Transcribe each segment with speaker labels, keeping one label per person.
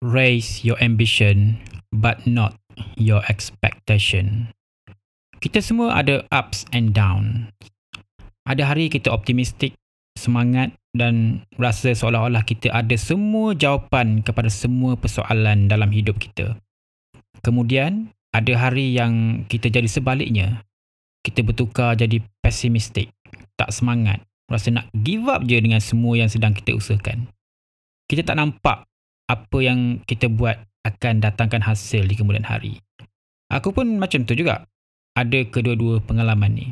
Speaker 1: raise your ambition but not your expectation. Kita semua ada ups and down. Ada hari kita optimistik, semangat dan rasa seolah-olah kita ada semua jawapan kepada semua persoalan dalam hidup kita. Kemudian, ada hari yang kita jadi sebaliknya. Kita bertukar jadi pesimistik, tak semangat, rasa nak give up je dengan semua yang sedang kita usahakan. Kita tak nampak apa yang kita buat akan datangkan hasil di kemudian hari. Aku pun macam tu juga. Ada kedua-dua pengalaman ni.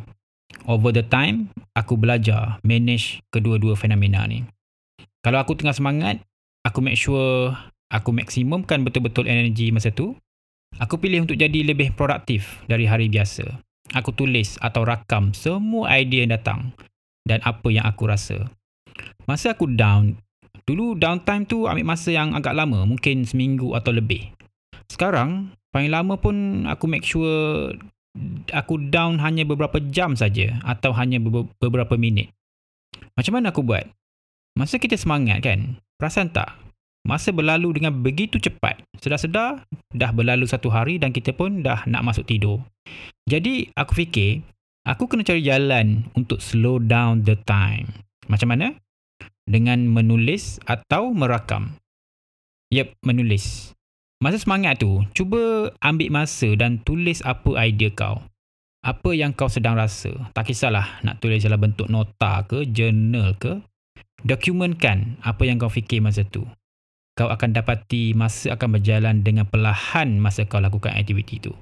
Speaker 1: Over the time, aku belajar manage kedua-dua fenomena ni. Kalau aku tengah semangat, aku make sure aku maksimumkan betul-betul energi masa tu. Aku pilih untuk jadi lebih produktif dari hari biasa. Aku tulis atau rakam semua idea yang datang dan apa yang aku rasa. Masa aku down, Dulu downtime tu ambil masa yang agak lama, mungkin seminggu atau lebih. Sekarang, paling lama pun aku make sure aku down hanya beberapa jam saja atau hanya beberapa minit. Macam mana aku buat? Masa kita semangat kan, perasan tak? Masa berlalu dengan begitu cepat. Sedar-sedar, dah berlalu satu hari dan kita pun dah nak masuk tidur. Jadi, aku fikir, aku kena cari jalan untuk slow down the time. Macam mana? Dengan menulis atau merakam. Yep, menulis. Masa semangat tu, cuba ambil masa dan tulis apa idea kau. Apa yang kau sedang rasa. Tak kisahlah nak tulis dalam bentuk nota ke, journal ke. Dokumentkan apa yang kau fikir masa tu. Kau akan dapati masa akan berjalan dengan perlahan masa kau lakukan aktiviti tu.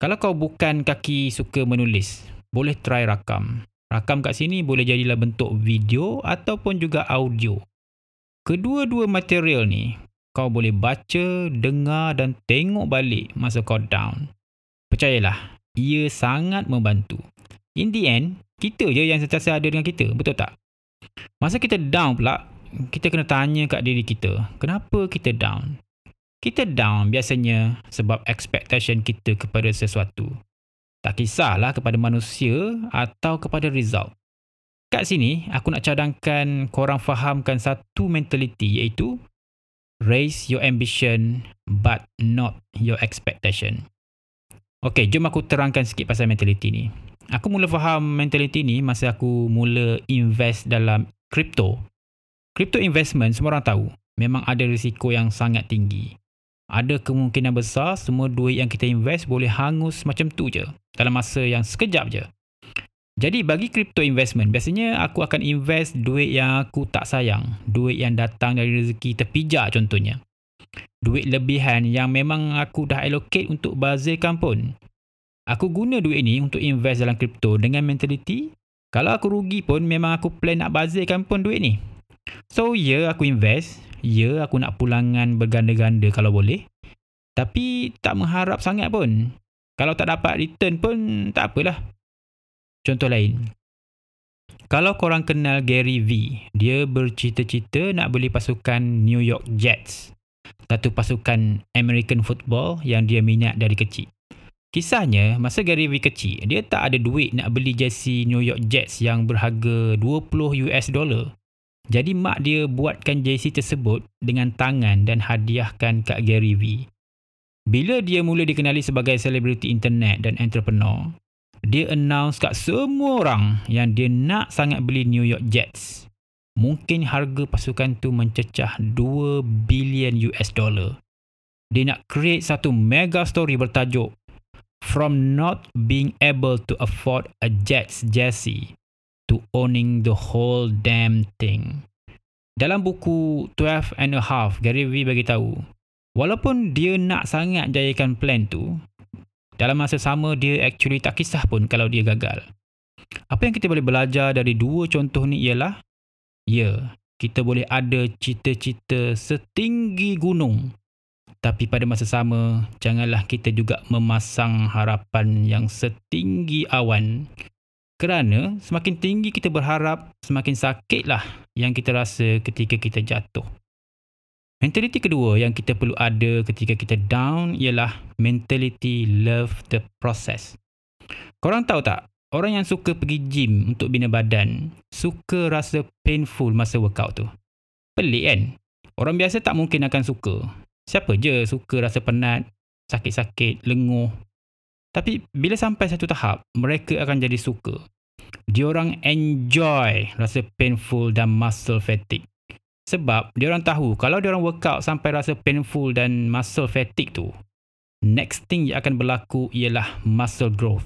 Speaker 1: Kalau kau bukan kaki suka menulis, boleh try rakam. Rakam kat sini boleh jadilah bentuk video ataupun juga audio. Kedua-dua material ni kau boleh baca, dengar dan tengok balik masa kau down. Percayalah, ia sangat membantu. In the end, kita je yang sentiasa ada dengan kita, betul tak? Masa kita down pula, kita kena tanya kat diri kita, kenapa kita down? Kita down biasanya sebab expectation kita kepada sesuatu. Tak kisahlah kepada manusia atau kepada result. Kat sini, aku nak cadangkan korang fahamkan satu mentality iaitu raise your ambition but not your expectation. Okay, jom aku terangkan sikit pasal mentality ni. Aku mula faham mentality ni masa aku mula invest dalam crypto. Crypto investment semua orang tahu memang ada risiko yang sangat tinggi ada kemungkinan besar semua duit yang kita invest boleh hangus macam tu je dalam masa yang sekejap je. Jadi bagi crypto investment, biasanya aku akan invest duit yang aku tak sayang. Duit yang datang dari rezeki terpijak contohnya. Duit lebihan yang memang aku dah allocate untuk bazirkan pun. Aku guna duit ni untuk invest dalam crypto dengan mentality, kalau aku rugi pun memang aku plan nak bazirkan pun duit ni. So ya yeah, aku invest, Ya, aku nak pulangan berganda-ganda kalau boleh. Tapi tak mengharap sangat pun. Kalau tak dapat return pun tak apalah. Contoh lain. Kalau korang kenal Gary V, dia bercita-cita nak beli pasukan New York Jets. Satu pasukan American football yang dia minat dari kecil. Kisahnya, masa Gary V kecil, dia tak ada duit nak beli jersey New York Jets yang berharga 20 US dollar. Jadi mak dia buatkan JC tersebut dengan tangan dan hadiahkan kat Gary V. Bila dia mula dikenali sebagai selebriti internet dan entrepreneur, dia announce kat semua orang yang dia nak sangat beli New York Jets. Mungkin harga pasukan tu mencecah 2 bilion US dollar. Dia nak create satu mega story bertajuk From not being able to afford a Jets jersey to owning the whole damn thing. Dalam buku 12 and a half, Gary Vee bagi tahu, walaupun dia nak sangat jayakan plan tu, dalam masa sama dia actually tak kisah pun kalau dia gagal. Apa yang kita boleh belajar dari dua contoh ni ialah, ya, kita boleh ada cita-cita setinggi gunung. Tapi pada masa sama, janganlah kita juga memasang harapan yang setinggi awan kerana semakin tinggi kita berharap, semakin sakitlah yang kita rasa ketika kita jatuh. Mentaliti kedua yang kita perlu ada ketika kita down ialah mentality love the process. Korang tahu tak, orang yang suka pergi gym untuk bina badan, suka rasa painful masa workout tu. Pelik kan? Orang biasa tak mungkin akan suka. Siapa je suka rasa penat, sakit-sakit, lenguh. Tapi bila sampai satu tahap, mereka akan jadi suka. Diorang enjoy rasa painful dan muscle fatigue. Sebab diorang tahu kalau diorang workout sampai rasa painful dan muscle fatigue tu, next thing yang akan berlaku ialah muscle growth.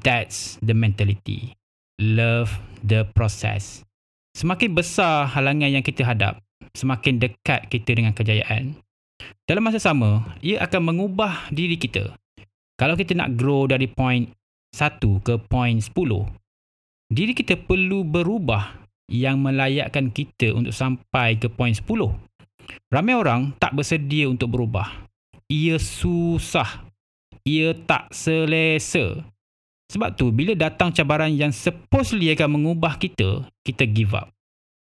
Speaker 1: That's the mentality. Love the process. Semakin besar halangan yang kita hadap, semakin dekat kita dengan kejayaan. Dalam masa sama, ia akan mengubah diri kita. Kalau kita nak grow dari point 1 ke point 10, diri kita perlu berubah yang melayakkan kita untuk sampai ke point 10. Ramai orang tak bersedia untuk berubah. Ia susah. Ia tak selesa. Sebab tu bila datang cabaran yang supposedly akan mengubah kita, kita give up.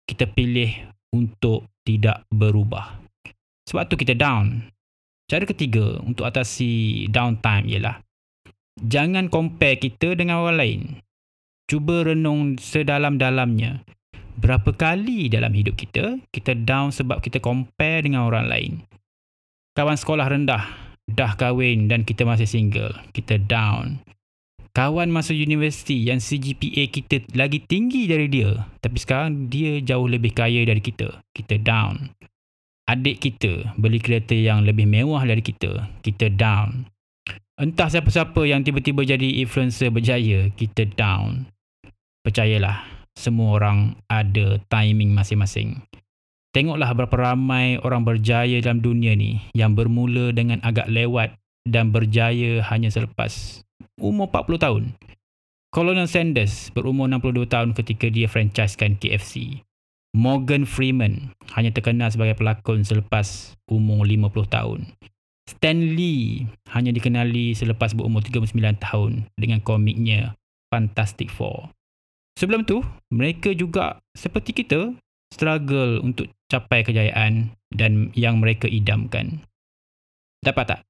Speaker 1: Kita pilih untuk tidak berubah. Sebab tu kita down. Cara ketiga untuk atasi downtime ialah jangan compare kita dengan orang lain. Cuba renung sedalam-dalamnya. Berapa kali dalam hidup kita, kita down sebab kita compare dengan orang lain. Kawan sekolah rendah, dah kahwin dan kita masih single. Kita down. Kawan masuk universiti yang CGPA kita lagi tinggi dari dia. Tapi sekarang dia jauh lebih kaya dari kita. Kita down adik kita beli kereta yang lebih mewah dari kita, kita down. Entah siapa-siapa yang tiba-tiba jadi influencer berjaya, kita down. Percayalah, semua orang ada timing masing-masing. Tengoklah berapa ramai orang berjaya dalam dunia ni yang bermula dengan agak lewat dan berjaya hanya selepas umur 40 tahun. Colonel Sanders berumur 62 tahun ketika dia franchisekan KFC. Morgan Freeman hanya terkenal sebagai pelakon selepas umur 50 tahun. Stan Lee hanya dikenali selepas berumur 39 tahun dengan komiknya Fantastic Four. Sebelum tu, mereka juga seperti kita struggle untuk capai kejayaan dan yang mereka idamkan. Dapat tak?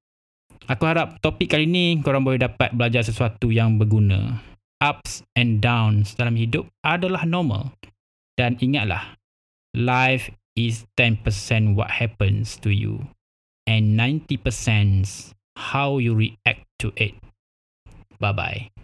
Speaker 1: Aku harap topik kali ni korang boleh dapat belajar sesuatu yang berguna. Ups and downs dalam hidup adalah normal. Dan ingatlah, life is 10% what happens to you and 90% how you react to it. Bye bye.